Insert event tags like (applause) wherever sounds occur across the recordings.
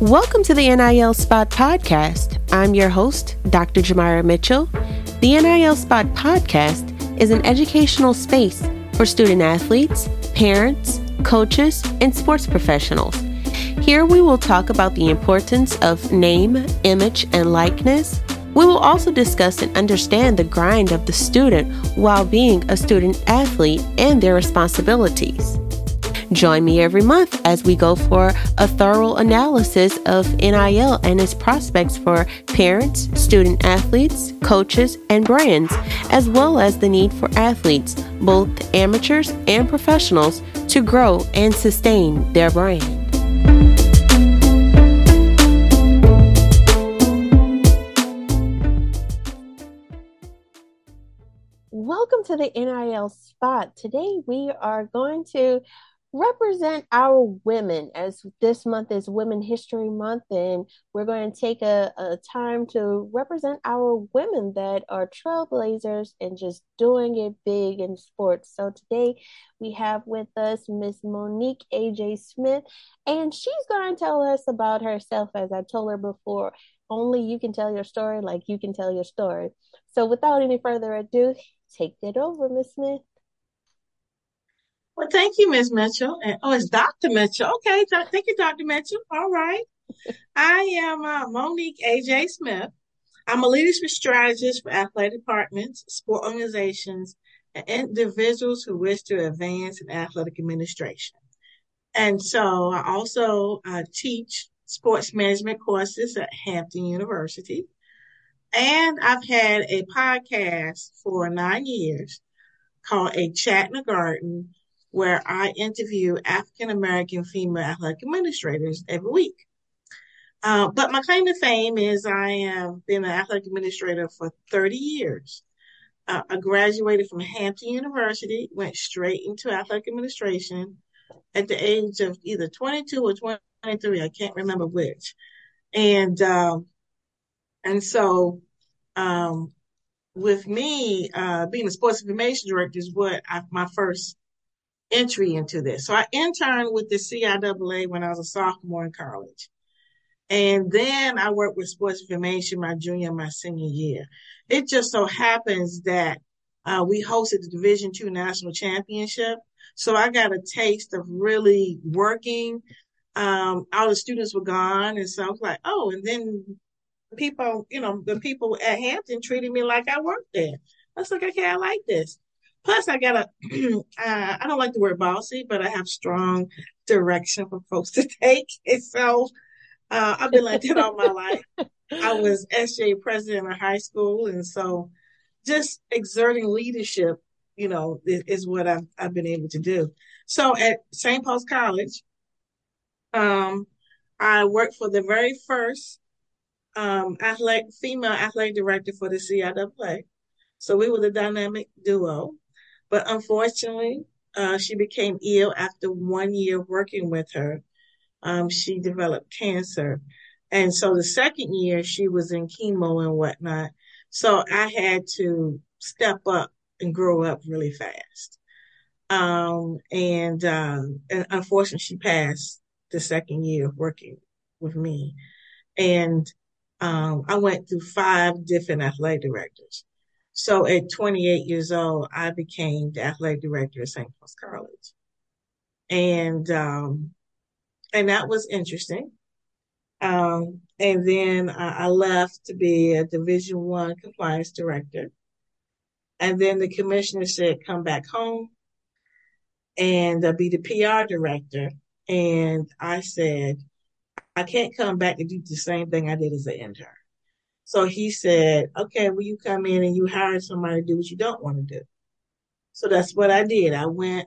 Welcome to the NIL Spot Podcast. I'm your host, Dr. Jamira Mitchell. The NIL Spot Podcast is an educational space for student athletes, parents, coaches, and sports professionals. Here we will talk about the importance of name, image, and likeness. We will also discuss and understand the grind of the student while being a student athlete and their responsibilities. Join me every month as we go for a thorough analysis of NIL and its prospects for parents, student athletes, coaches, and brands, as well as the need for athletes, both amateurs and professionals, to grow and sustain their brand. Welcome to the NIL Spot. Today we are going to represent our women as this month is Women History Month, and we're going to take a, a time to represent our women that are trailblazers and just doing it big in sports. So today we have with us Miss Monique AJ Smith, and she's going to tell us about herself as I told her before. Only you can tell your story like you can tell your story. So without any further ado, take it over, Miss Smith. Well, thank you, Ms. Mitchell. And, oh, it's Dr. Mitchell. Okay, thank you, Dr. Mitchell. All right. I am uh, Monique A.J. Smith. I'm a leadership strategist for athletic departments, sport organizations, and individuals who wish to advance in athletic administration. And so I also uh, teach sports management courses at Hampton University. And I've had a podcast for nine years called A Chat in the Garden where I interview African American female athletic administrators every week. Uh, but my claim to fame is I have been an athletic administrator for 30 years. Uh, I graduated from Hampton University, went straight into athletic administration at the age of either 22 or 23. I can't remember which. And, um, and so, um, with me, uh, being a sports information director is what I, my first entry into this. So I interned with the CIAA when I was a sophomore in college. And then I worked with sports information my junior and my senior year. It just so happens that uh, we hosted the Division two national championship. So I got a taste of really working. Um, all the students were gone. And so I was like, oh, and then people, you know, the people at Hampton treated me like I worked there. I was like, okay, I like this. Plus, I got a, (clears throat) uh, I don't like the word bossy, but I have strong direction for folks to (laughs) take. And so uh, I've been like that all my life. I was SGA president of high school. And so just exerting leadership, you know, is, is what I've, I've been able to do. So at St. Paul's College, um, I worked for the very first um, athletic, female athletic director for the CIAA. So we were the dynamic duo. But unfortunately, uh, she became ill after one year working with her. Um, she developed cancer. And so the second year she was in chemo and whatnot. So I had to step up and grow up really fast. Um, and, um, and unfortunately she passed the second year of working with me. And, um, I went through five different athletic directors. So at 28 years old, I became the athletic director at St. Paul's College. And, um, and that was interesting. Um, and then I, I left to be a division one compliance director. And then the commissioner said, come back home and uh, be the PR director. And I said, I can't come back to do the same thing I did as an intern. So he said, okay, will you come in and you hire somebody to do what you don't want to do? So that's what I did. I went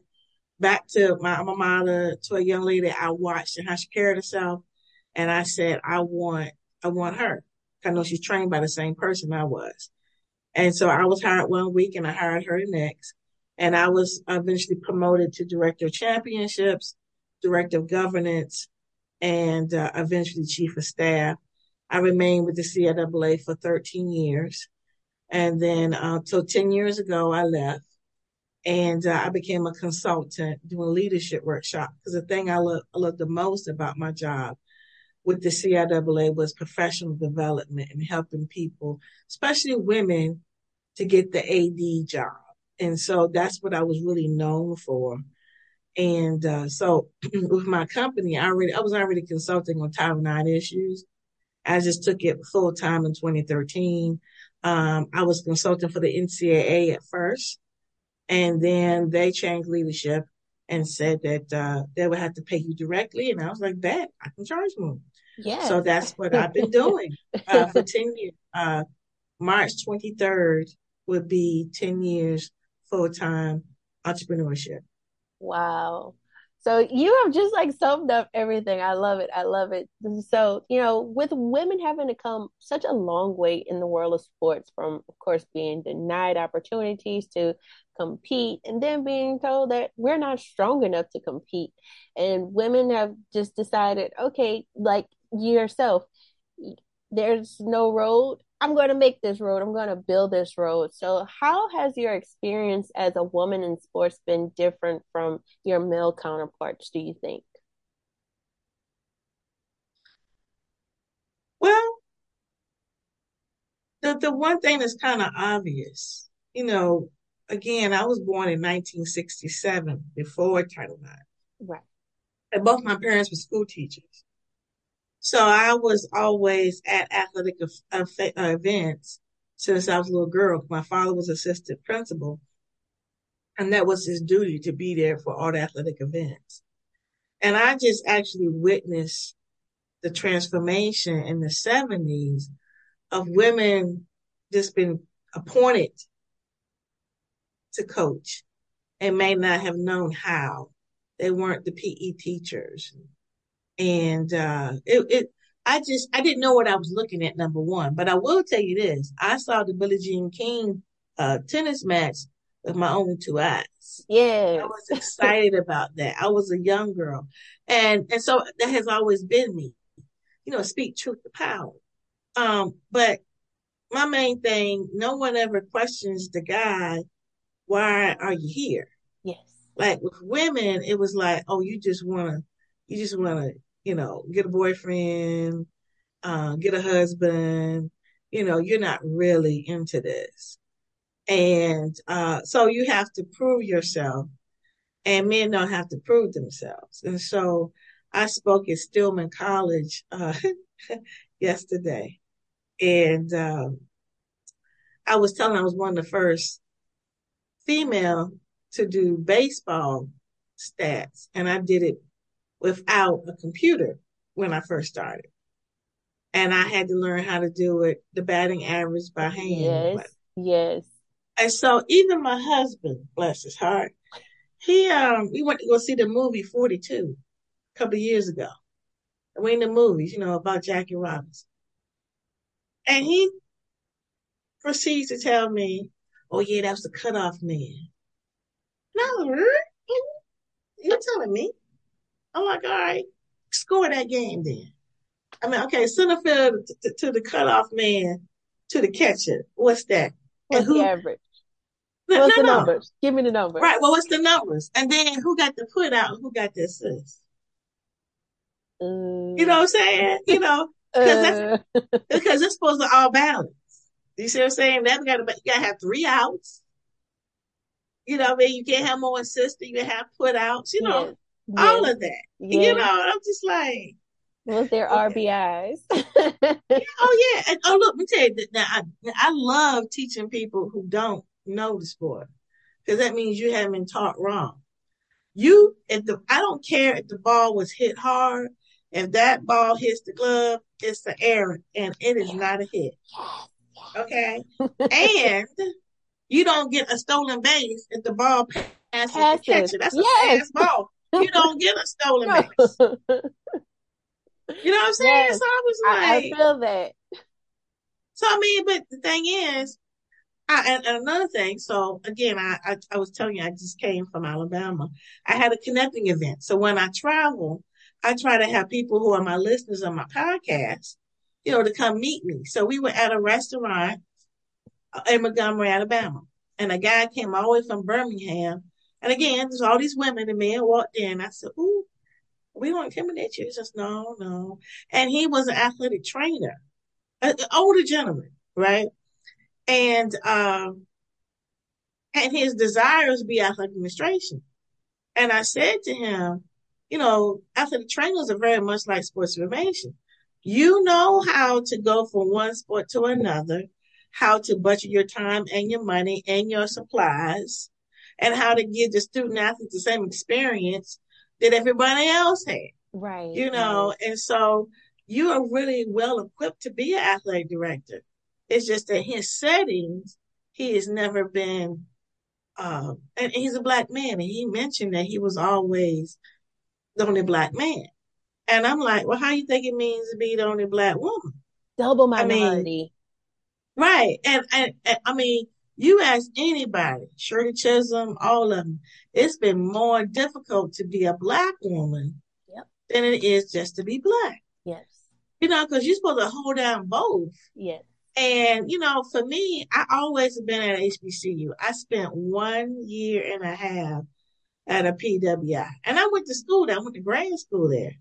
back to my alma mater to a young lady I watched and how she carried herself. And I said, I want, I want her. I know she's trained by the same person I was. And so I was hired one week and I hired her the next. And I was eventually promoted to director of championships, director of governance, and uh, eventually chief of staff. I remained with the CIAA for 13 years. And then, uh, so 10 years ago, I left and uh, I became a consultant doing leadership workshop. Because the thing I love, I love the most about my job with the CIAA was professional development and helping people, especially women, to get the AD job. And so that's what I was really known for. And uh, so (clears throat) with my company, I already I was already consulting on Title IX issues. I just took it full time in 2013. Um, I was consulting for the NCAA at first, and then they changed leadership and said that uh, they would have to pay you directly. And I was like, "Bet I can charge more." Yeah. So that's what I've been doing (laughs) uh, for 10 years. Uh, March 23rd would be 10 years full time entrepreneurship. Wow. So you have just like summed up everything. I love it. I love it. So, you know, with women having to come such a long way in the world of sports, from of course being denied opportunities to compete, and then being told that we're not strong enough to compete. And women have just decided, okay, like yourself, there's no road. I'm going to make this road. I'm going to build this road. So, how has your experience as a woman in sports been different from your male counterparts, do you think? Well, the, the one thing that's kind of obvious, you know, again, I was born in 1967 before Title IX. Right. And both my parents were school teachers. So I was always at athletic uh, events since I was a little girl. My father was assistant principal, and that was his duty to be there for all the athletic events. And I just actually witnessed the transformation in the 70s of women just been appointed to coach and may not have known how. They weren't the PE teachers and uh, it, it I just I didn't know what I was looking at. Number one, but I will tell you this: I saw the Billie Jean King uh, tennis match with my own two eyes. Yeah, I was excited about that. I was a young girl, and and so that has always been me. You know, speak truth to power. Um, but my main thing, no one ever questions the guy. Why are you here? Yes. Like with women, it was like, oh, you just want to you just want to, you know, get a boyfriend, uh, get a husband. You know, you're not really into this. And uh, so you have to prove yourself, and men don't have to prove themselves. And so I spoke at Stillman College uh, (laughs) yesterday, and um, I was telling I was one of the first female to do baseball stats, and I did it without a computer when I first started. And I had to learn how to do it, the batting average by hand. Yes. Yes. And so even my husband, bless his heart, he um we went to go see the movie 42 a couple of years ago. We in the movies, you know, about Jackie Robinson. And he proceeds to tell me, oh yeah, that was the cutoff man. No, you're telling me I'm like, all right, score that game then. I mean, okay, center field to, to the cutoff man to the catcher. What's that? What's who, the average? No, what's no, the numbers? No. Give me the numbers. Right. Well, what's the numbers? And then who got the put out? Who got the assist? Um, you know what I'm saying? You know, because uh, that's (laughs) because it's supposed to all balance. You see what I'm saying? That got to you got to have three outs. You know, what I mean, you can't have more assists. Than you have put outs. You know, yes all of that. You know, I'm just like, was there okay. RBIs? (laughs) oh yeah. And, oh look, let me tell you now. I, I love teaching people who don't know the sport because that means you haven't been taught wrong. You, if the I don't care if the ball was hit hard. If that ball hits the glove, it's an error and it is not a hit. Okay, and you don't get a stolen base if the ball passes, passes. the catcher. That's a yes. fast ball you don't get a stolen (laughs) base. you know what I'm saying? Yes, so I was like, I, I, feel that. So I mean, but the thing is, I, and, and another thing. So again, I, I, I was telling you, I just came from Alabama. I had a connecting event. So when I travel, I try to have people who are my listeners on my podcast, you know, to come meet me. So we were at a restaurant uh, in Montgomery, Alabama, and a guy came all the way from Birmingham and again, there's all these women and men walked in. I said, Ooh, We don't intimidate you. He says, no, no. And he was an athletic trainer, an older gentleman, right? And um, and his desire is to be athletic administration. And I said to him, you know, athletic trainers are very much like sports information. You know how to go from one sport to another, how to budget your time and your money and your supplies, and how to give the student athletes the same experience that everybody else had. Right. You know, right. and so you are really well equipped to be an athletic director. It's just that his settings, he has never been um, and he's a black man, and he mentioned that he was always the only black man. And I'm like, well, how you think it means to be the only black woman? Double minority. I mean, right. And, and, and I mean, you ask anybody, Shirley Chisholm, all of them, it's been more difficult to be a black woman yep. than it is just to be black. Yes. You know, because you're supposed to hold down both. Yes. And, you know, for me, I always have been at HBCU. I spent one year and a half at a PWI. And I went to school there. I went to grad school there.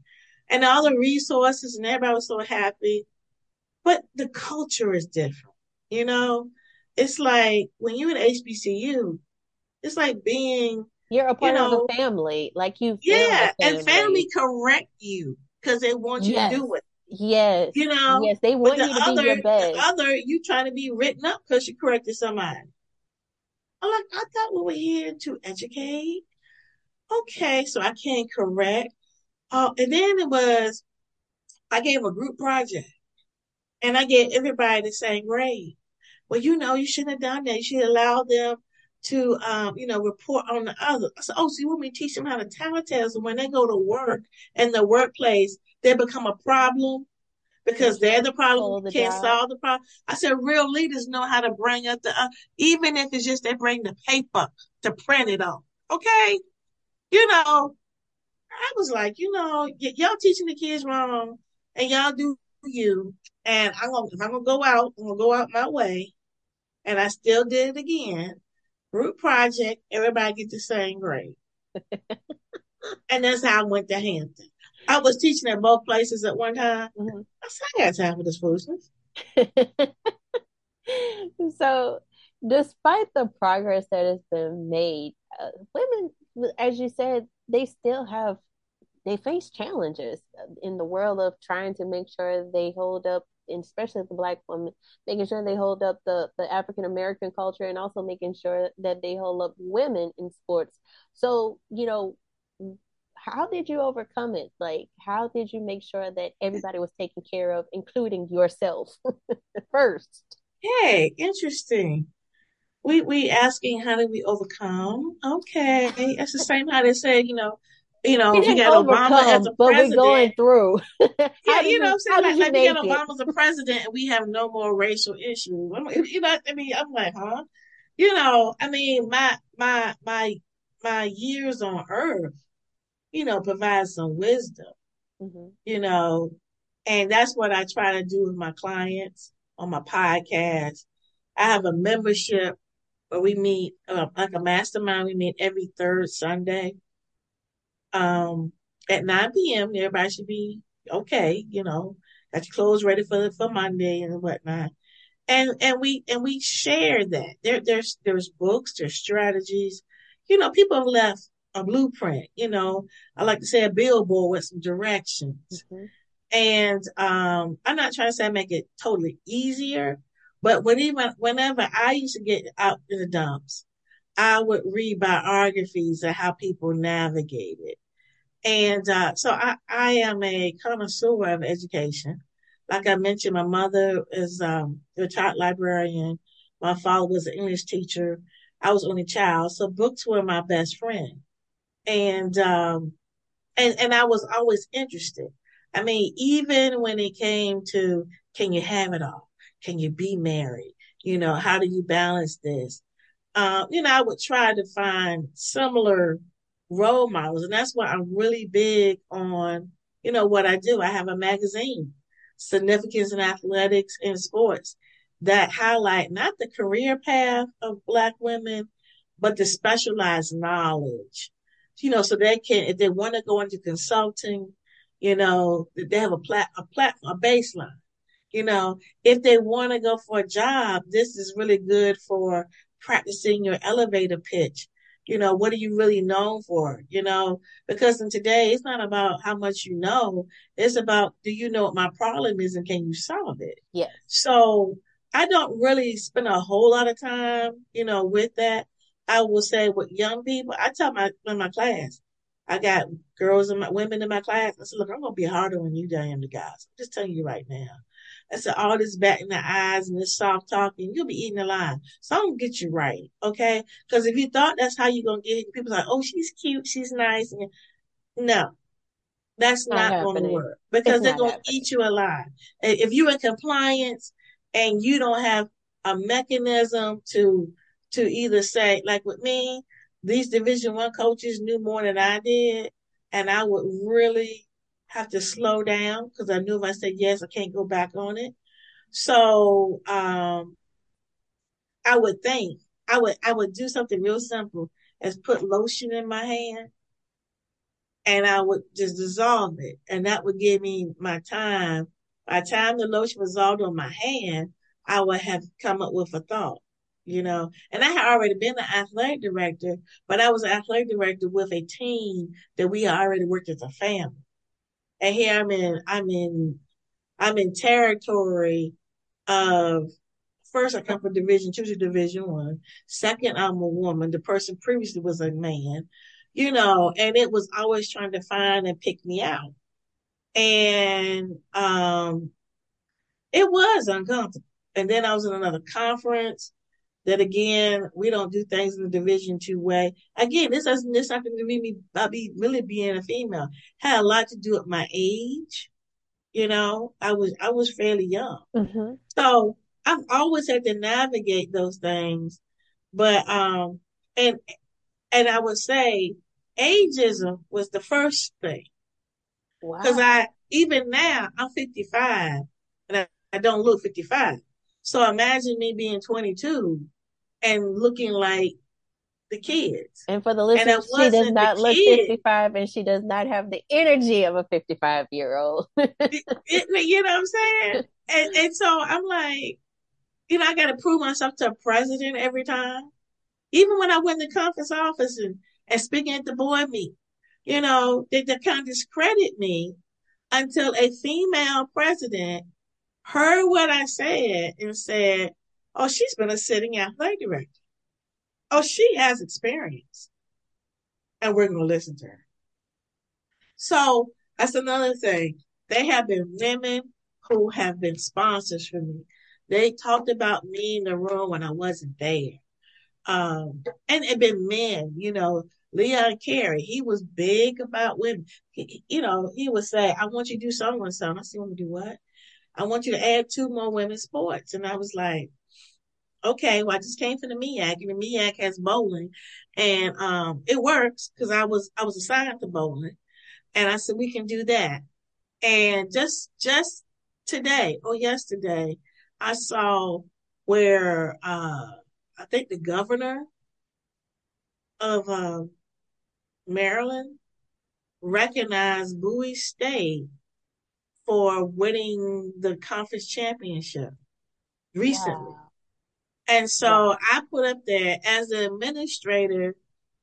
And all the resources and everybody was so happy. But the culture is different. You know, it's like when you're at HBCU, it's like being you're a part you know, of the family. Like you Yeah, family. and family correct you because they want you yes. to do it. Yes. You know, yes, they want the you to other, be your best. The other, you trying to be written up because you corrected somebody. I'm like, I thought we were here to educate. Okay, so I can't correct. Oh, and then it was, I gave a group project and I gave everybody the same grade. Well, you know, you shouldn't have done that. You should allow them to, um, you know, report on the other. I said, oh, so you want me to teach them how to talent test? And when they go to work in the workplace, they become a problem because they're the problem. The can't job. solve the problem. I said, real leaders know how to bring up the, uh, even if it's just they bring the paper to print it on. Okay. You know, I was like, you know, y- y'all teaching the kids wrong and y'all do you. And I'm gonna, if I'm gonna go out, I'm gonna go out my way. And I still did it again. Group project, everybody get the same grade. (laughs) and that's how I went to Hampton. I was teaching at both places at one time. Mm-hmm. I said, I got time for this foolishness. (laughs) so, despite the progress that has been made, uh, women, as you said, they still have they face challenges in the world of trying to make sure they hold up especially the black women making sure they hold up the the african american culture and also making sure that they hold up women in sports. So you know how did you overcome it? Like how did you make sure that everybody was taken care of including yourself (laughs) first? Hey interesting. We we asking how did we overcome? Okay it's the same how they said you know you know, we, got Obama as a president. but we're going through. (laughs) yeah, you know, I'm saying like, like we got Obama as a president, and we have no more racial issues. You know, I mean, I'm like, huh? You know, I mean, my my my my years on Earth, you know, provide some wisdom. Mm-hmm. You know, and that's what I try to do with my clients on my podcast. I have a membership where we meet uh, like a mastermind. We meet every third Sunday um, at 9 p.m. Everybody should be okay, you know, got your clothes ready for for Monday and whatnot. And and we and we share that. There there's there's books, there's strategies. You know, people have left a blueprint, you know. I like to say a billboard with some directions. Mm-hmm. And um, I'm not trying to say I make it totally easier, but when even whenever I used to get out in the dumps, I would read biographies of how people navigated. And uh, so I, I am a connoisseur of education. Like I mentioned, my mother is um, a child librarian. My father was an English teacher. I was only child, so books were my best friend. And um, and and I was always interested. I mean, even when it came to can you have it all? Can you be married? You know, how do you balance this? Um, you know, I would try to find similar role models. And that's why I'm really big on, you know, what I do. I have a magazine, Significance in Athletics and Sports, that highlight not the career path of Black women, but the specialized knowledge you know, so they can, if they want to go into consulting, you know, they have a plat, a platform, a baseline. You know, if they want to go for a job, this is really good for practicing your elevator pitch. You know, what are you really known for? You know, because in today, it's not about how much you know. It's about, do you know what my problem is and can you solve it? yeah So I don't really spend a whole lot of time, you know, with that. I will say with young people, I tell my, in my class, I got girls and my women in my class. I said, look, I'm going to be harder on you than I am the guys. I'm just telling you right now. I said, all this back in the eyes and this soft talking, you'll be eating alive. So I'm gonna get you right, okay? Because if you thought that's how you're gonna get people like, oh, she's cute, she's nice, and no, that's not, not going to work because it's they're going to eat you alive. If you're in compliance and you don't have a mechanism to to either say, like with me, these Division One coaches knew more than I did, and I would really have to slow down because I knew if I said yes, I can't go back on it. So um, I would think I would I would do something real simple as put lotion in my hand and I would just dissolve it. And that would give me my time. By the time the lotion was dissolved on my hand, I would have come up with a thought, you know. And I had already been an athletic director, but I was an athletic director with a team that we already worked as a family. And here I'm in, I'm in, I'm in territory of first I come from division two to division one. Second, I'm a woman. The person previously was a man, you know, and it was always trying to find and pick me out. And um it was uncomfortable. And then I was in another conference that again, we don't do things in the division two way. Again, this has this nothing to me about be really being a female. Had a lot to do with my age. You know, I was I was fairly young. Mm-hmm. So I've always had to navigate those things. But um and and I would say ageism was the first thing. Because wow. I even now I'm 55 and I, I don't look 55. So imagine me being 22 and looking like the kids. And for the listeners, she does not look kid. 55 and she does not have the energy of a 55 year old. (laughs) you know what I'm saying? And, and so I'm like, you know, I got to prove myself to a president every time. Even when I went to conference office and, and speaking at the board meet, you know, they, they kind of discredit me until a female president heard what I said and said, oh, she's been a sitting athletic director. Oh, she has experience. And we're going to listen to her. So that's another thing. They have been women who have been sponsors for me. They talked about me in the room when I wasn't there. Um, and it been men, you know, Leon Kerry, he was big about women. He, you know, he would say, I want you to do something with something. I said, want to do what? I want you to add two more women's sports. And I was like, okay, well, I just came from the MEAC and the MEAC has bowling and, um, it works because I was, I was assigned to bowling and I said, we can do that. And just, just today or yesterday, I saw where, uh, I think the governor of, uh, Maryland recognized Bowie State for winning the conference championship recently. Wow. And so wow. I put up there as an administrator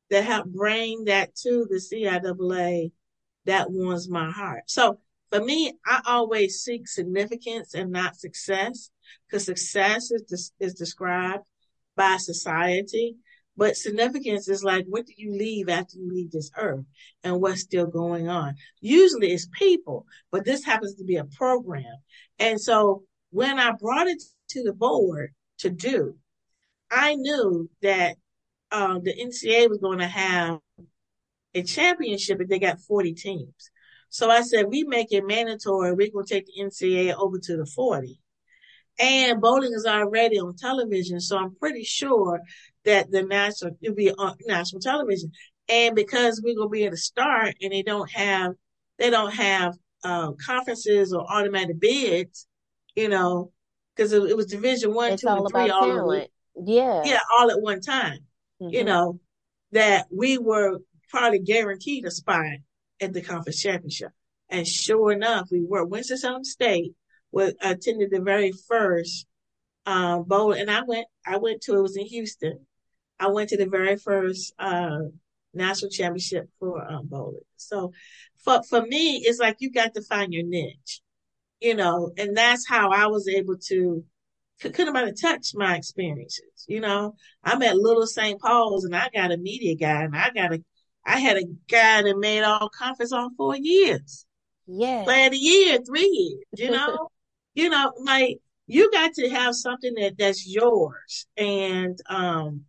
that helped bring that to the CIAA, that warms my heart. So for me, I always seek significance and not success because success is, is described by society. But significance is like, what do you leave after you leave this earth and what's still going on? Usually it's people, but this happens to be a program. And so when I brought it to the board to do, I knew that uh, the NCAA was going to have a championship if they got 40 teams. So I said, we make it mandatory. We're going to take the NCAA over to the 40. And bowling is already on television. So I'm pretty sure that the national it'll be on national television. And because we're gonna be at a start and they don't have they don't have uh, conferences or automatic bids, you know, because it, it, was division one, it's two, and three all at, yeah. Yeah, all at one time. Mm-hmm. You know, that we were probably guaranteed a spot at the conference championship. And sure enough, we were. Winston-Salem State was attended the very first uh, bowl, and I went. I went to it was in Houston. I went to the very first uh, national championship for um, bowling. So, for for me, it's like you got to find your niche, you know, and that's how I was able to. Couldn't nobody touch my experiences, you know. I'm at Little St. Paul's, and I got a media guy, and I got a I had a guy that made all conference on four years. Yeah. Player of the year, three years, you know? (laughs) you know, like you got to have something that that's yours. And um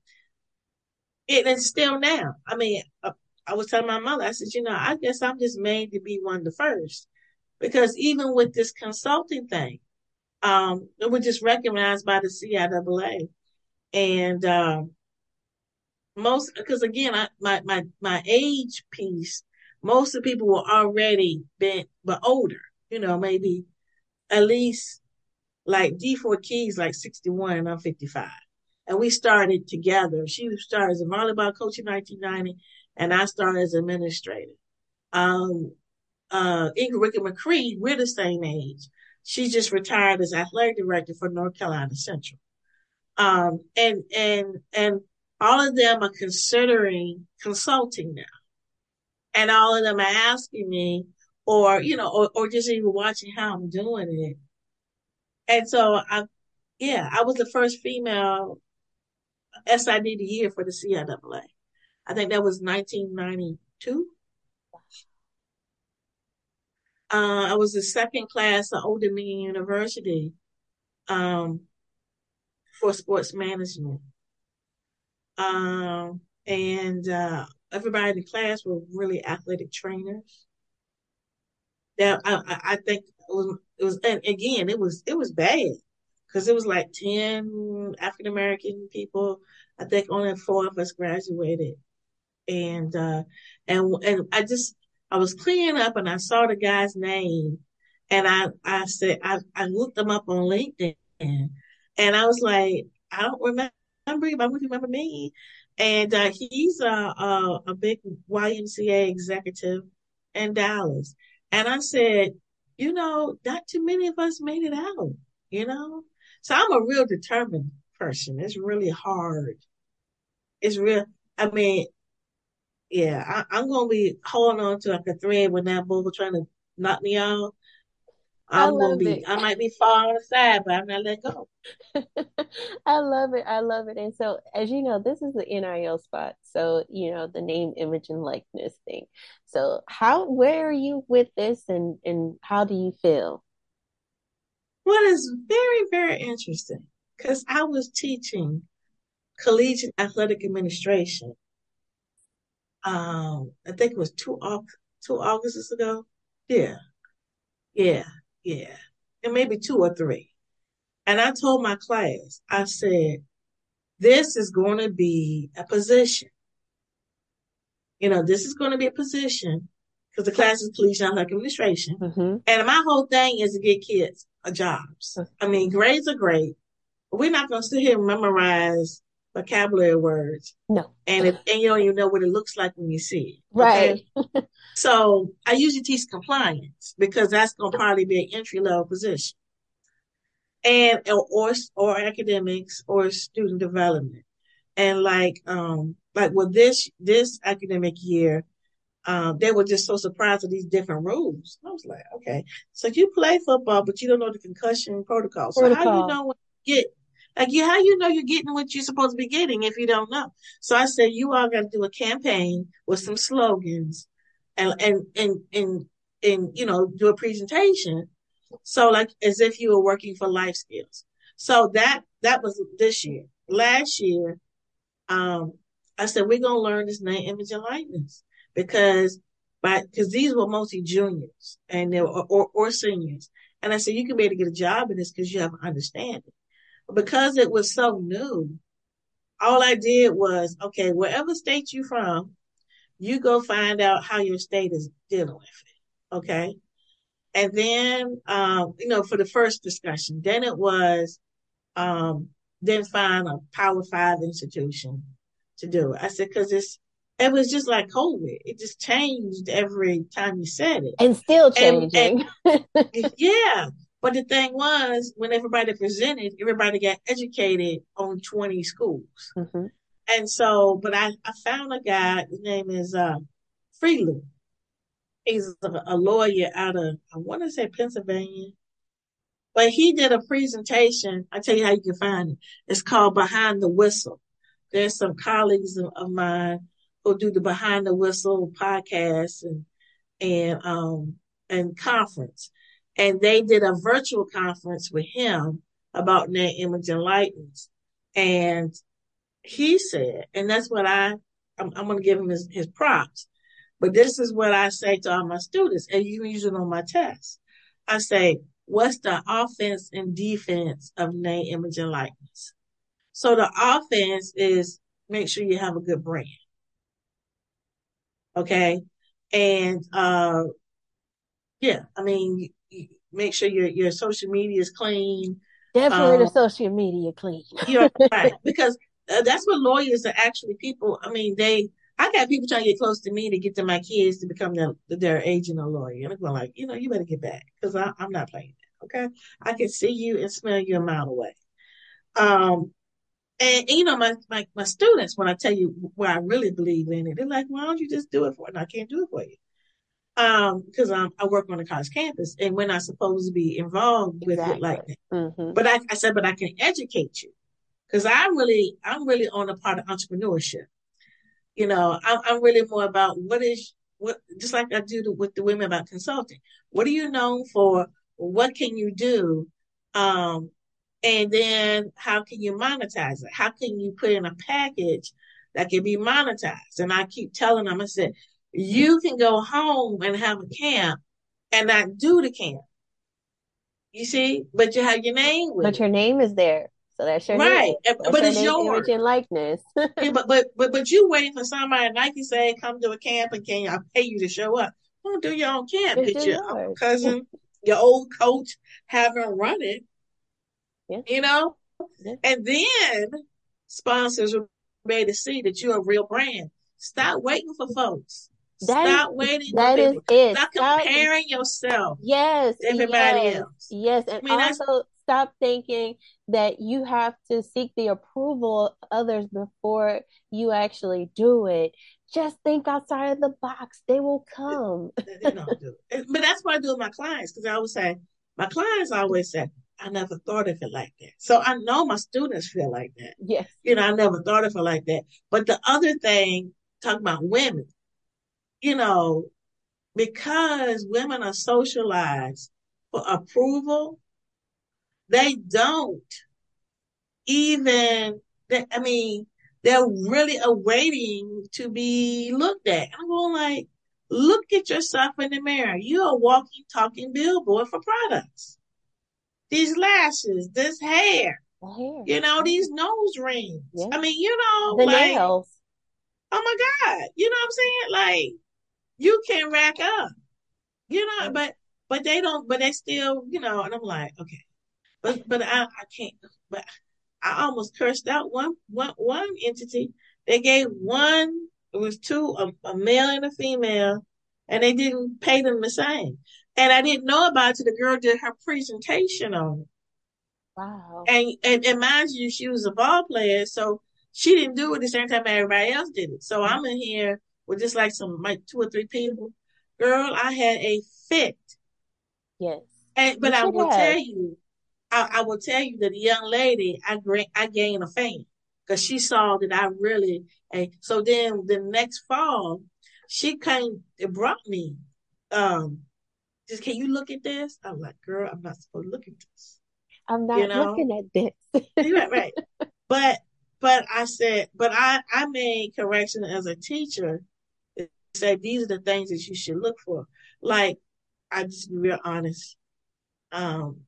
it is still now. I mean, uh, I was telling my mother, I said, you know, I guess I'm just made to be one of the first. Because even with this consulting thing, um, it was just recognized by the CIAA. And um most because again, I, my my my age piece, most of the people were already been but older. You know, maybe at least like D4 Keys, like 61, and I'm 55. And we started together. She started as a volleyball coach in 1990, and I started as administrator. Um, uh, Ingrid Wicker McCree, we're the same age. She just retired as athletic director for North Carolina Central. Um, and, and, and all of them are considering consulting now. And all of them are asking me, or, you know, or, or just even watching how I'm doing it. And so I, yeah, I was the first female SID the year for the CIAA. I think that was 1992. Uh, I was the second class at Old Dominion University um, for sports management. Um, and uh, everybody in the class were really athletic trainers. That I, I think it was, it was, and again, it was it was bad because it was like ten African American people. I think only four of us graduated, and uh, and and I just I was cleaning up and I saw the guy's name, and I I said I I looked him up on LinkedIn, and I was like I don't remember him. I don't remember me. And uh, he's a, a, a big YMCA executive in Dallas. And I said, you know, not too many of us made it out, you know? So I'm a real determined person. It's really hard. It's real. I mean, yeah, I, am going to be holding on to like a thread when that bull trying to knock me out. I'm gonna be it. I might be falling on the side, but I'm not letting go. (laughs) I love it. I love it. And so as you know, this is the NIL spot. So, you know, the name, image, and likeness thing. So how where are you with this and and how do you feel? What is very, very interesting, because I was teaching collegiate athletic administration. Um, I think it was two two Augusts ago. Yeah. Yeah. Yeah. And maybe two or three. And I told my class, I said, this is going to be a position. You know, this is going to be a position because the class is police and administration. Mm-hmm. And my whole thing is to get kids jobs. I mean, grades are great, but we're not going to sit here and memorize vocabulary words. No. And if, and you don't even know what it looks like when you see it. Right. (laughs) So I usually teach compliance because that's going to probably be an entry level position. And or or academics or student development. And like um like with this this academic year, um, they were just so surprised at these different rules. I was like, okay, so you play football, but you don't know the concussion protocol. So protocol. how you know when you get like you, how you know you're getting what you're supposed to be getting if you don't know? So I said, you all got to do a campaign with some slogans, and and and and and you know do a presentation. So like as if you were working for life skills. So that that was this year. Last year, um, I said we're gonna learn this name, image, and likeness because but because these were mostly juniors and they were or, or seniors. And I said, you can be able to get a job in this because you have an understanding because it was so new, all I did was, okay, wherever state you're from, you go find out how your state is dealing with it. Okay. And then, um, you know, for the first discussion, then it was, um, then find a power five institution to do it. I said, cause it's, it was just like COVID. It just changed every time you said it. And still changing. And, (laughs) and, yeah. But the thing was, when everybody presented, everybody got educated on 20 schools. Mm-hmm. And so, but I, I found a guy, his name is uh, Freeland. He's a, a lawyer out of, I want to say Pennsylvania. But he did a presentation. I tell you how you can find it. It's called Behind the Whistle. There's some colleagues of, of mine who do the Behind the Whistle podcast and and um and conference, and they did a virtual conference with him about net imaging likeness, and he said, and that's what I I'm, I'm going to give him his, his props. But this is what I say to all my students, and you use it on my test. I say, what's the offense and defense of name, image, and likeness? So the offense is make sure you have a good brand. Okay. And, uh, yeah, I mean, make sure your, your social media is clean. Definitely um, the social media clean. (laughs) right. Because uh, that's what lawyers are actually people. I mean, they, I got people trying to get close to me to get to my kids to become their, their agent or lawyer. And I'm going like, you know, you better get back because I'm not playing that. Okay. I can see you and smell you a mile away. Um, and, and, you know, my, my, my students, when I tell you where I really believe in it, they're like, why don't you just do it for it? And I can't do it for you. Um, because I'm, I work on the college campus and we're not supposed to be involved with exactly. it like that. Mm-hmm. But I, I said, but I can educate you because I'm really, I'm really on the part of entrepreneurship. You know, I'm, I'm really more about what is, what, just like I do with the women about consulting. What are you known for? What can you do? Um, and then how can you monetize it? How can you put in a package that can be monetized? And I keep telling them, I said, you can go home and have a camp and not do the camp. You see, but you have your name But your name is there. So that's your right. Name. That's but your it's name, yours. Image and likeness. yeah, but, but but but you waiting for somebody like you say, come to a camp and can I pay you to show up? Don't do your own camp. Get your cousin, your old coach, have him run it yeah. You know? Yeah. And then sponsors are ready to see that you're a real brand. Stop waiting for folks. That Stop is, waiting that is it. Stop comparing yourself. Yes. everybody yes, else. Yes. And I mean, also stop thinking that you have to seek the approval of others before you actually do it. Just think outside of the box. They will come. they don't do it. But that's what I do with my clients because I always say, my clients always say, I never thought of it like that. So I know my students feel like that. Yes. You know, I never thought of it like that. But the other thing, talking about women, you know, because women are socialized for approval, they don't even, they, I mean, they're really awaiting to be looked at. I'm going like, look at yourself in the mirror. You're a walking, talking billboard for products these lashes, this hair, hair. you know, these mm-hmm. nose rings. Yeah. I mean, you know, the like, nails. Oh my God. You know what I'm saying? Like, you can rack up, you know, yeah. but, but they don't, but they still, you know, and I'm like, okay, but, but I, I can't, but I almost cursed out one, one, one entity. They gave one, it was two, a, a male and a female, and they didn't pay them the same. And I didn't know about it till the girl did her presentation on it. Wow. And, and, and mind you, she was a ball player, so she didn't do it the same time everybody else did it. So I'm in here with just like some like two or three people. Girl, I had a fit. Yes. And but I will have. tell you, I, I, will tell you that the young lady, I I gained a fan because she saw that I really. And so then the next fall, she came. It brought me um just can you look at this? I'm like, girl, I'm not supposed to look at this. I'm not you know? looking at this. (laughs) right, right. (laughs) But but I said, but I I made correction as a teacher. Said these are the things that you should look for. Like I just be real honest. Um,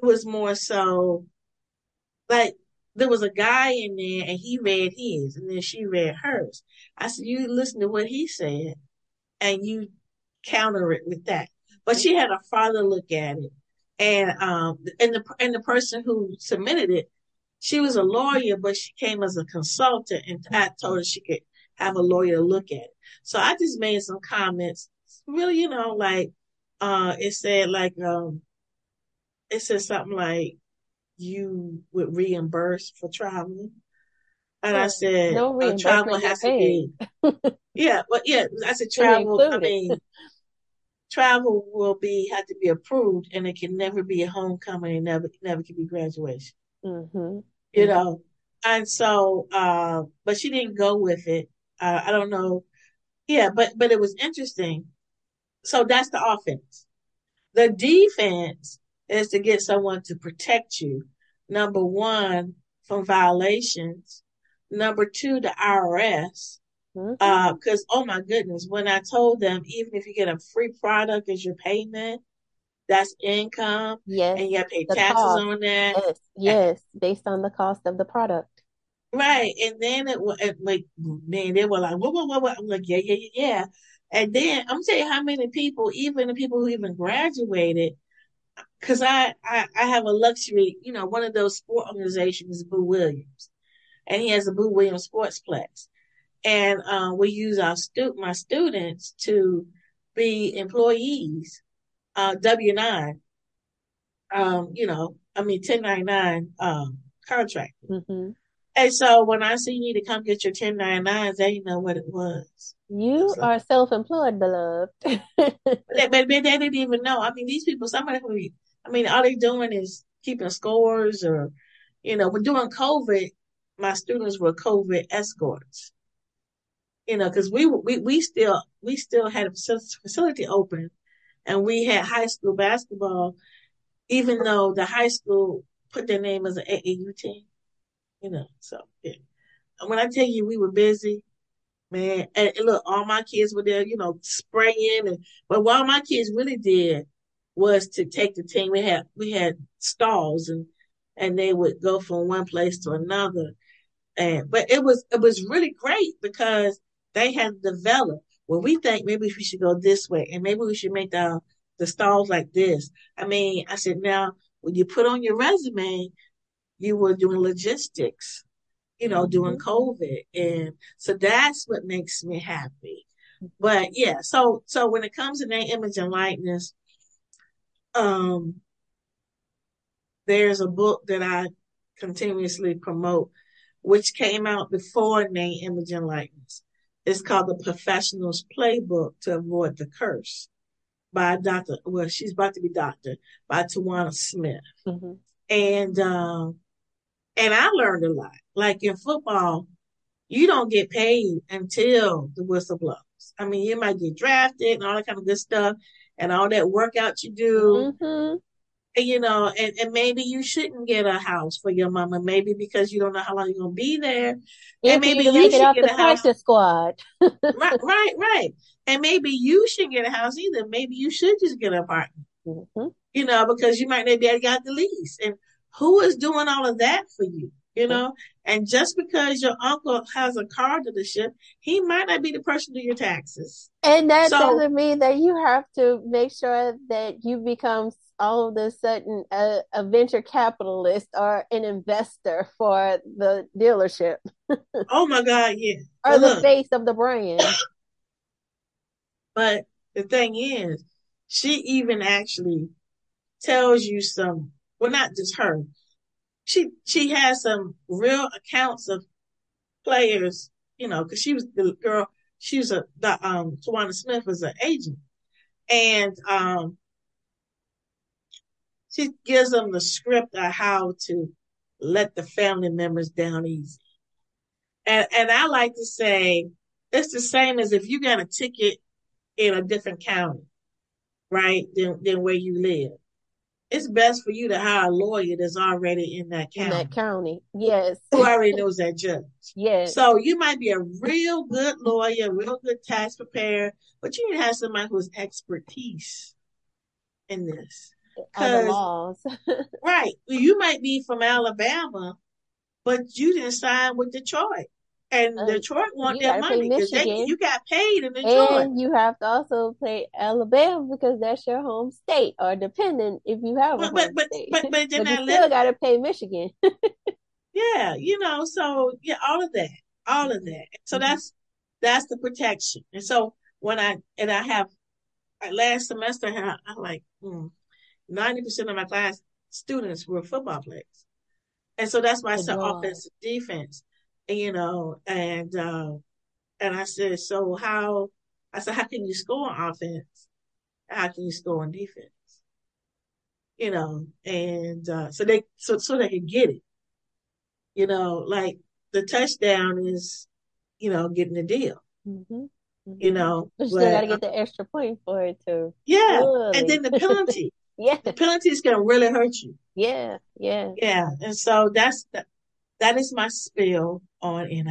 it was more so like there was a guy in there and he read his and then she read hers. I said, you listen to what he said and you counter it with that. But she had a father look at it, and um, and the and the person who submitted it, she was a lawyer, but she came as a consultant, and I told her she could have a lawyer look at it. So I just made some comments, really, you know, like uh, it said like um, it said something like you would reimburse for traveling. And I said, no uh, travel has to be, (laughs) yeah, but yeah, I said travel. I mean, travel will be have to be approved, and it can never be a homecoming, and never never can be graduation. Mm-hmm. You know, and so, uh, but she didn't go with it. Uh, I don't know. Yeah, but but it was interesting. So that's the offense. The defense is to get someone to protect you. Number one, from violations. Number two, the IRS. Because, mm-hmm. uh, oh my goodness, when I told them, even if you get a free product as your payment, that's income. Yes. And you have to pay taxes cost. on that. Yes. Yes. Based on the cost of the product. Right. And then it was like, man, they were like, what, what, what, what? I'm like, yeah, yeah, yeah, yeah. And then I'm telling you how many people, even the people who even graduated, because I, I, I have a luxury, you know, one of those sport organizations is Boo Williams, and he has a Boo Williams Sportsplex, and uh, we use our stu- my students to be employees, uh, W nine, um, you know, I mean 1099 um, contract. Mm-hmm. And so when I say you need to come get your 1099s, they know what it was. You so, are self-employed, beloved. (laughs) but, they, but they didn't even know. I mean, these people, somebody who, I mean, all they're doing is keeping scores or, you know, when during COVID, my students were COVID escorts. You know, because we, we, we still, we still had a facility open and we had high school basketball, even though the high school put their name as an AAU team you know, so yeah. When I tell you we were busy, man, and, and look, all my kids were there, you know, spraying and but what my kids really did was to take the team. We had we had stalls and and they would go from one place to another. And but it was it was really great because they had developed. Well, we think maybe we should go this way, and maybe we should make the the stalls like this. I mean, I said now when you put on your resume, you were doing logistics, you know, mm-hmm. during COVID. And so that's what makes me happy. But yeah, so so when it comes to name, image, and likeness, um, there's a book that I continuously promote, which came out before name, image, and likeness. It's called The Professional's Playbook to Avoid the Curse by Dr. Well, she's about to be doctor by Tawana Smith. Mm-hmm. And um, and I learned a lot. Like in football, you don't get paid until the whistle blows. I mean, you might get drafted and all that kind of good stuff and all that workout you do. Mm-hmm. You know, and, and maybe you shouldn't get a house for your mama, maybe because you don't know how long you're going to be there. Yeah, and maybe you, you should get a house. squad. (laughs) right, right, right. And maybe you shouldn't get a house either. Maybe you should just get an apartment. Mm-hmm. You know, because you might not be able to get the lease. And who is doing all of that for you? You know, and just because your uncle has a car dealership, he might not be the person to do your taxes. And that so, doesn't mean that you have to make sure that you become all of a sudden a, a venture capitalist or an investor for the dealership. (laughs) oh my God, yeah. or but the look, face of the brand. But the thing is, she even actually tells you some well, not just her. She she has some real accounts of players, you know, because she was the girl. She was a the um Tawana Smith was an agent, and um she gives them the script of how to let the family members down easy. And and I like to say it's the same as if you got a ticket in a different county, right? Than than where you live it's best for you to hire a lawyer that's already in that county. In that county, yes. Who already knows that judge. (laughs) Yes. So you might be a real good lawyer, real good tax preparer, but you need to have somebody who's expertise in this. laws. (laughs) right. You might be from Alabama, but you didn't sign with Detroit and uh, Detroit want their money because you got paid in Detroit. And you have to also play Alabama because that's your home state, or dependent if you have a but, home but, state. But but, (laughs) but, but you still got to pay Michigan. (laughs) Yeah, you know, so yeah, all of that, all of that. So mm-hmm. that's that's the protection. And so when I and I have last semester, I, I like hmm, ninety mm, percent of my class students were football players, and so that's why I said offensive defense. You know, and uh, and I said, so how? I said, how can you score on offense? How can you score on defense? You know, and uh, so they so so they can get it. You know, like the touchdown is, you know, getting the deal. Mm-hmm. Mm-hmm. You know, but you still got to get the extra point for it too. Yeah, really. and then the (laughs) penalty. yeah, the penalties can really hurt you. Yeah, yeah, yeah. And so that's the, that is my spill on NIL.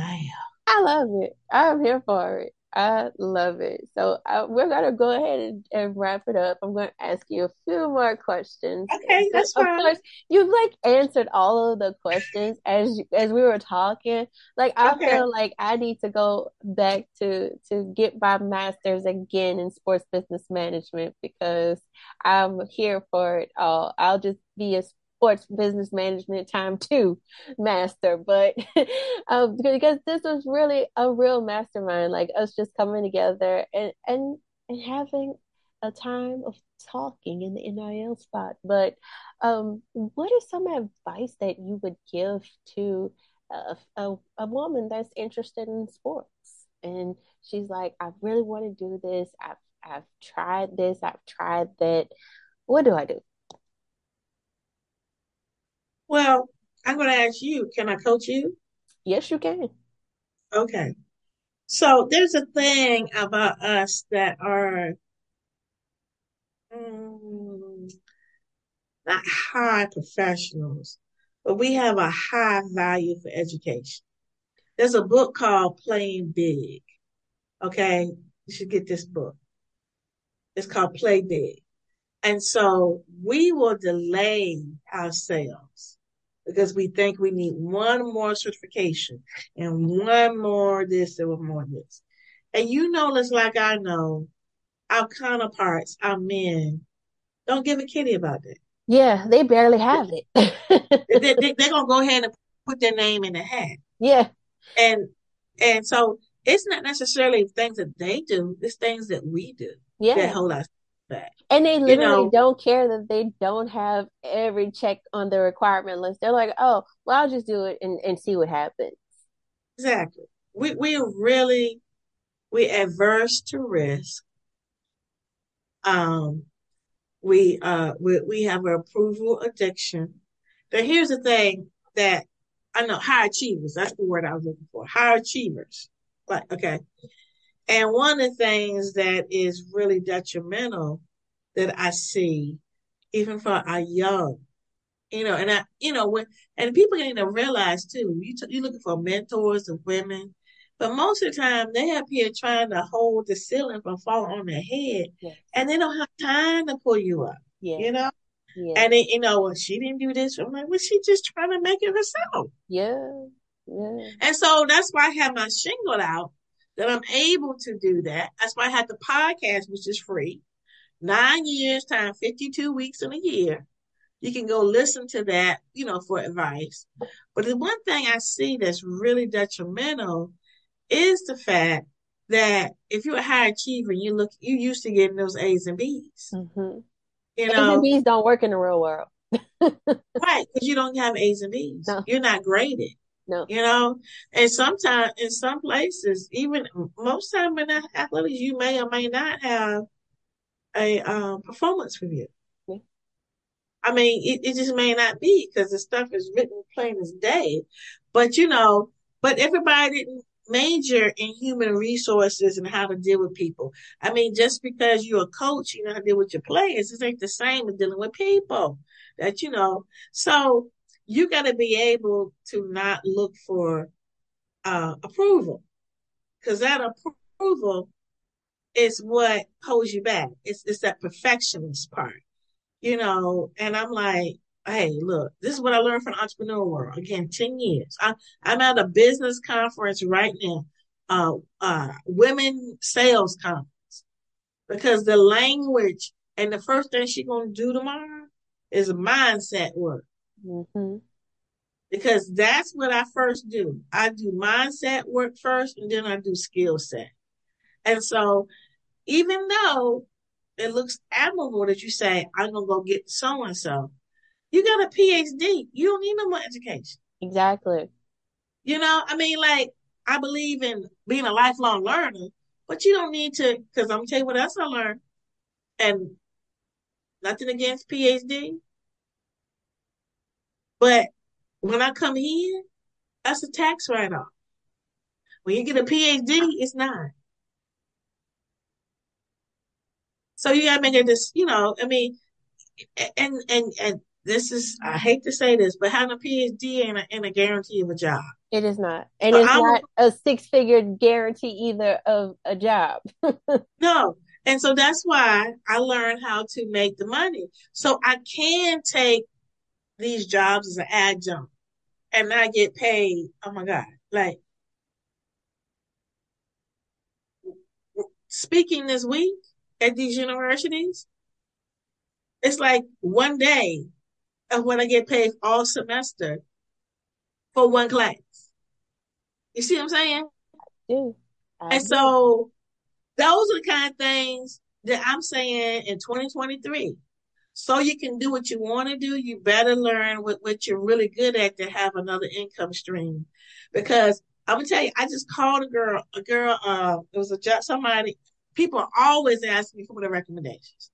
I love it. I'm here for it. I love it. So uh, we're gonna go ahead and, and, wrap it up. I'm gonna ask you a few more questions. Okay, that's fine. Of course, you've like answered all of the questions as as we were talking. Like I okay. feel like I need to go back to to get my master's again in sports business management because I'm here for it all. I'll just be a sports business management time too, master. But (laughs) um, because this was really a real mastermind, like us just coming together and and and having a time of talking in the NIL spot. But um, what is some advice that you would give to a, a, a woman that's interested in sports? And she's like, I really want to do this. I've I've tried this. I've tried that. What do I do? Well, I'm going to ask you, can I coach you? Yes, you can. Okay. So there's a thing about us that are um, not high professionals, but we have a high value for education. There's a book called Playing Big. Okay. You should get this book. It's called Play Big. And so we will delay ourselves because we think we need one more certification and one more this and one more this. And you know, it's like I know, our counterparts, our men, don't give a kitty about that. Yeah, they barely have it. they, they, (laughs) they're gonna go ahead and put their name in the hat. Yeah, and and so it's not necessarily things that they do; it's things that we do yeah. that hold us back. And they literally you know, don't care that they don't have every check on the requirement list. They're like, oh, well, I'll just do it and, and see what happens. Exactly. We we really we adverse to risk. Um, we uh we we have an approval addiction. But here's the thing that I know high achievers. That's the word I was looking for. High achievers. Like okay, and one of the things that is really detrimental that I see, even for our young, you know, and I, you know, when, and people need to realize too, you t- you're looking for mentors and women, but most of the time they up here trying to hold the ceiling from falling on their head, yes. and they don't have time to pull you up, yes. you know. Yeah. And then, you know, well, she didn't do this. I'm like, well, she just trying to make it herself. Yeah. Yeah. And so that's why I have my shingle out that I'm able to do that. That's why I had the podcast, which is free. Nine years time, 52 weeks in a year. You can go listen to that, you know, for advice. But the one thing I see that's really detrimental is the fact that if you're a high achiever, you look, you used to getting those A's and B's. Mm-hmm. You know, A's and B's don't work in the real world. (laughs) right, because you don't have A's and B's. No. You're not graded. No. You know, and sometimes in some places, even most time in athletics, you may or may not have a um, performance review. Yeah. I mean, it, it just may not be because the stuff is written plain as day. But you know, but everybody didn't major in human resources and how to deal with people. I mean, just because you're a coach, you know how to deal with your players, it ain't the same as dealing with people. That you know, so you got to be able to not look for uh, approval because that approval is what holds you back. It's, it's that perfectionist part, you know, and I'm like, Hey, look, this is what I learned from entrepreneur world. Again, 10 years. I, I'm at a business conference right now, uh, uh, women sales conference because the language and the first thing she's going to do tomorrow is mindset work. Mm-hmm. because that's what I first do. I do mindset work first and then I do skill set. And so even though it looks admirable that you say, I'm going to go get so and so, you got a PhD. You don't need no more education. Exactly. You know, I mean, like, I believe in being a lifelong learner, but you don't need to, because I'm going to tell you what else I learned. And nothing against PhD. But when I come here, that's a tax write off. When you get a PhD, it's not. So you gotta make it this, you know, I mean, and and and this is I hate to say this, but having a PhD ain't a, ain't a guarantee of a job. It is not, and so it's I'm, not a six figure guarantee either of a job. (laughs) no, and so that's why I learned how to make the money. So I can take these jobs as an adjunct and I get paid. Oh my God. Like speaking this week at these universities, it's like one day of what I get paid all semester for one class. You see what I'm saying? Yeah. and do. so those are the kind of things that I'm saying in 2023 so you can do what you want to do, you better learn what, what you're really good at to have another income stream. Because I'm gonna tell you, I just called a girl, a girl, uh, it was a job, somebody, people always ask me for the recommendations.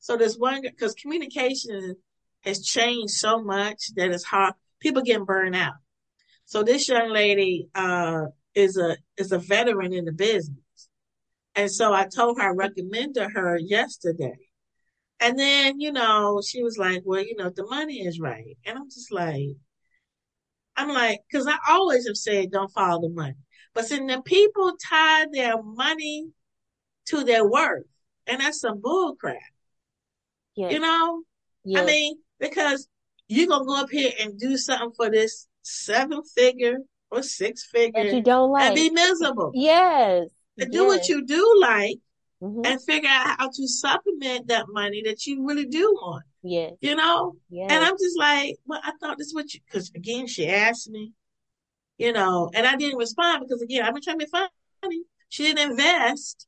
So there's one, because communication has changed so much that it's hard, people getting burned out. So this young lady, uh, is a, is a veteran in the business. And so I told her I recommended her yesterday. And then, you know, she was like, well, you know, the money is right. And I'm just like, I'm like, because I always have said don't follow the money. But then the people tie their money to their worth. And that's some bull crap. Yes. You know? Yes. I mean, because you're going to go up here and do something for this seven figure or six figure. That you don't like. And be miserable. Yes. And do what you do like mm-hmm. and figure out how to supplement that money that you really do want. Yeah. You know? Yes. And I'm just like, well, I thought this was what you, because again, she asked me, you know, and I didn't respond because again, I've been trying to be funny. She didn't invest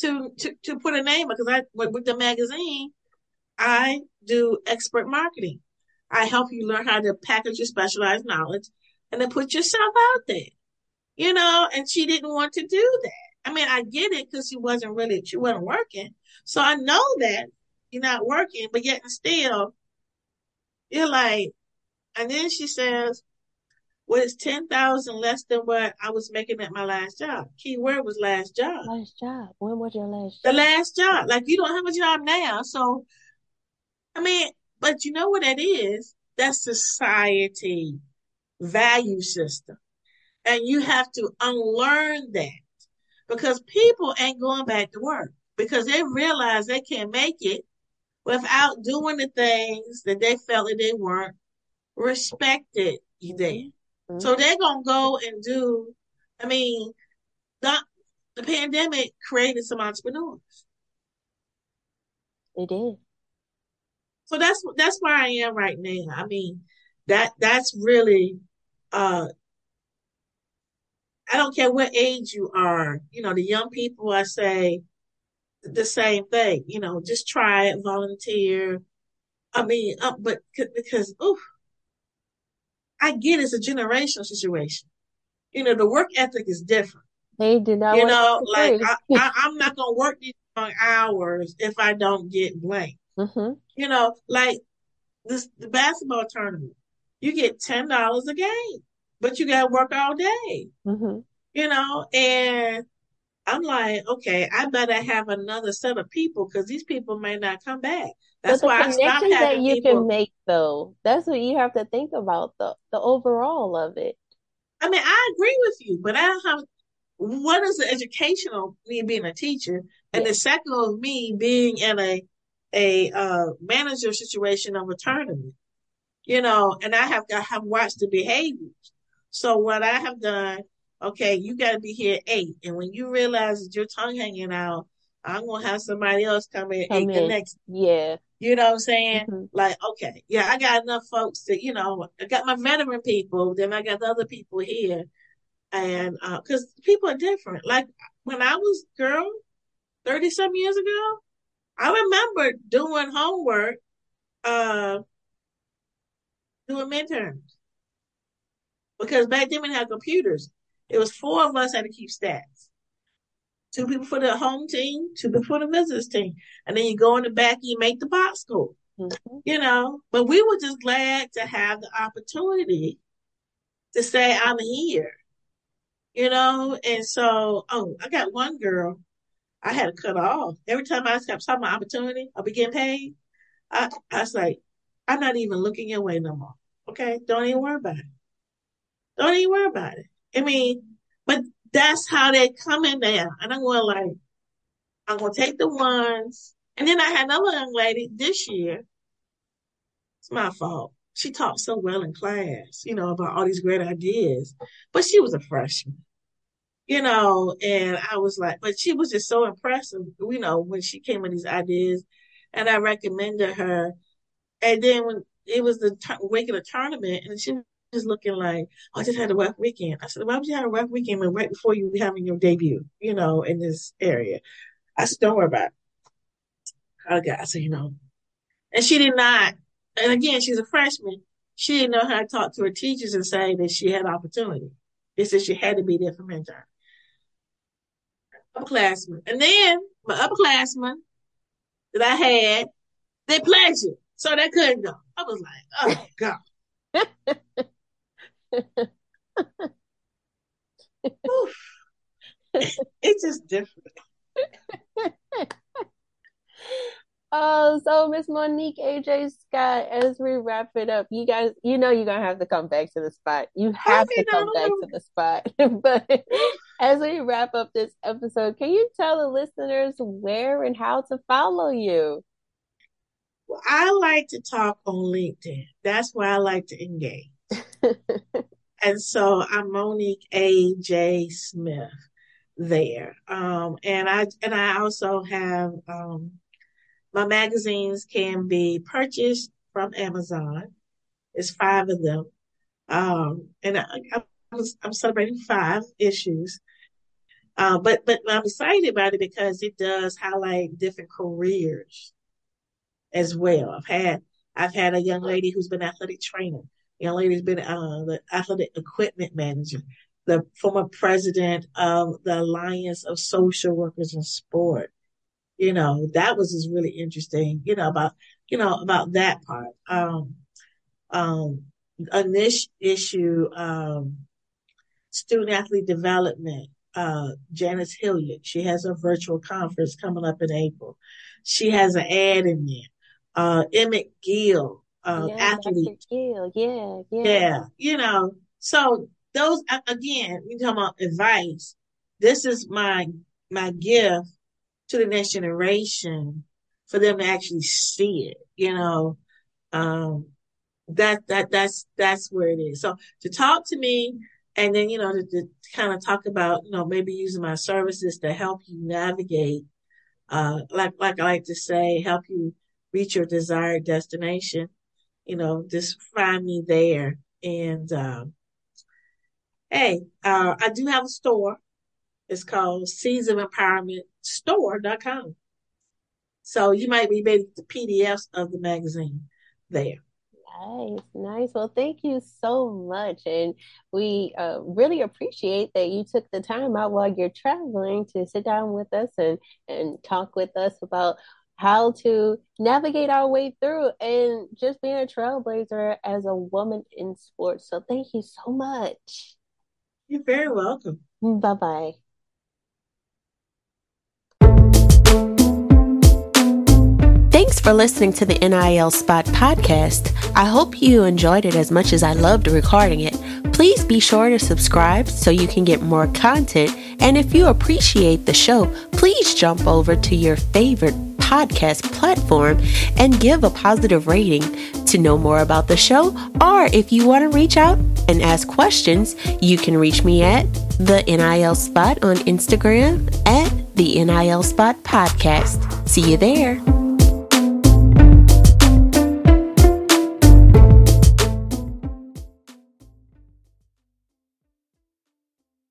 to, to, to put a name because I, with, with the magazine, I do expert marketing. I help you learn how to package your specialized knowledge and then put yourself out there, you know, and she didn't want to do that. I mean, I get it because she wasn't really, she wasn't working. So I know that you're not working, but yet and still, you're like, and then she says, well, it's 10,000 less than what I was making at my last job. Key word was last job. Last job. When was your last job? The last job. Like you don't have a job now. So, I mean, but you know what that is? That's society value system. And you have to unlearn that because people ain't going back to work because they realize they can't make it without doing the things that they felt that they weren't respected there. Mm-hmm. So they're gonna go and do. I mean, the the pandemic created some entrepreneurs. It did. So that's that's where I am right now. I mean, that that's really uh I don't care what age you are. You know, the young people, I say the same thing. You know, just try it, volunteer. I mean, uh, but because, oh, I get it's a generational situation. You know, the work ethic is different. They do not. You know, like I, am not gonna work these long hours if I don't get blank. (laughs) Mm-hmm. You know, like this the basketball tournament, you get ten dollars a game but you got to work all day. Mm-hmm. You know, and I'm like, okay, I better have another set of people because these people may not come back. That's why I stopped having that you people. can make though. That's what you have to think about the the overall of it. I mean, I agree with you, but I don't have what is the educational me being a teacher, and the second of me being in a a uh, manager situation of a tournament, you know, and I have I have watched the behaviors. So what I have done, okay, you got to be here eight, and when you realize that your tongue hanging out, I'm gonna have somebody else come in Come and in. connect. Yeah. You know what I'm saying? Mhm. Like, okay, yeah, I got enough folks to, you know, I got my veteran people, then I got the other people here. And uh, cause people are different. Like when I was girl, 30 some years ago, I remember doing homework, uh, doing midterms. Because back then we didn't have computers. It was four of us had to keep stats. Two people for the home team, two people for the visitors team. And then you go in the back, and you make the box score. Mhm. you know, but we were just glad to have the opportunity to say, I'm here, you know, and so, oh, I got one girl I had to cut off. Every time I saw my opportunity, I'll be getting paid. I, I was like, I'm not even looking your way no more. Okay. Don't even worry about it. Don't even worry about it. I mean, but that's how they come in there. And I'm going like, I'm going to take the ones. And then I had another young lady this year. It's my fault. She talked so well in class, you know, about all these great ideas, but she was a freshman, you know, and I was like, but she was just so impressive, you know, when she came with these ideas and I recommended her. And then when it was the t- week of the tournament and she was looking like, oh, I just had a rough weekend. I said, why would you have a rough weekend when right before you were having your debut, you know, in this area? I said, don't worry about it. I got, I said, you know, and she did not and again, she's a freshman. She didn't know how to talk to her teachers and say that she had opportunity. They said she had to be there for mentor. Upperclassmen. And then my upperclassmen that I had, they pledged it. So they couldn't go. I was like, oh God. (laughs) it's just different. (laughs) Oh, so Miss Monique AJ Scott, as we wrap it up, you guys, you know you're gonna have to come back to the spot. You have Okay, to come no, back to the spot. (laughs) But as we wrap up this episode, can you tell the listeners where and how to follow you? Well, I like to talk on LinkedIn. That's where I like to engage. (laughs) And so I'm Monique A. J. Smith there. Um, and I and I also have um, my magazines can be purchased from Amazon. It's five of them. Um, and I, was, I'm celebrating five issues. Uh, but but I'm excited about it because it does highlight different careers as well. I've had I've had a young lady who's been athletic trainer. Young lady's been uh, the athletic equipment manager, the former president of the Alliance of Social Workers in Sport. You know, that was just really interesting, you know, about you know, about that part. Um um on this issue, um student athlete development, uh Janice Hilliard, she has a virtual conference coming up in April. She has an ad in there uh, Emmett Gill, uh, Yeah, athlete. Dr. Gill. Yeah, yeah. Yeah, you know, so those again, we talking about advice. This is my my gift to the next generation for them to actually see it. You know, um, that that that's that's where it is. So to talk to me, and then you know to, to kind of talk about you know maybe using my services to help you navigate. Uh, like like I like to say, help you reach your desired destination. You know, just find me there. And um, hey, uh, I do have a store. It's called Seeds of Empowerment Store.com. So you might be able to the PDFs of the magazine there. Nice, nice. Well, thank you so much. And we uh, really appreciate that you took the time out while you're traveling to sit down with us and, and talk with us about how to navigate our way through and just being a trailblazer as a woman in sports. So thank you so much. You're very welcome. Bye bye. Thanks for listening to the NIL Spot podcast. I hope you enjoyed it as much as I loved recording it. Please be sure to subscribe so you can get more content. And if you appreciate the show, please jump over to your favorite podcast platform and give a positive rating. To know more about the show, or if you want to reach out and ask questions, you can reach me at the NIL Spot on Instagram at the NIL Spot podcast. See you there.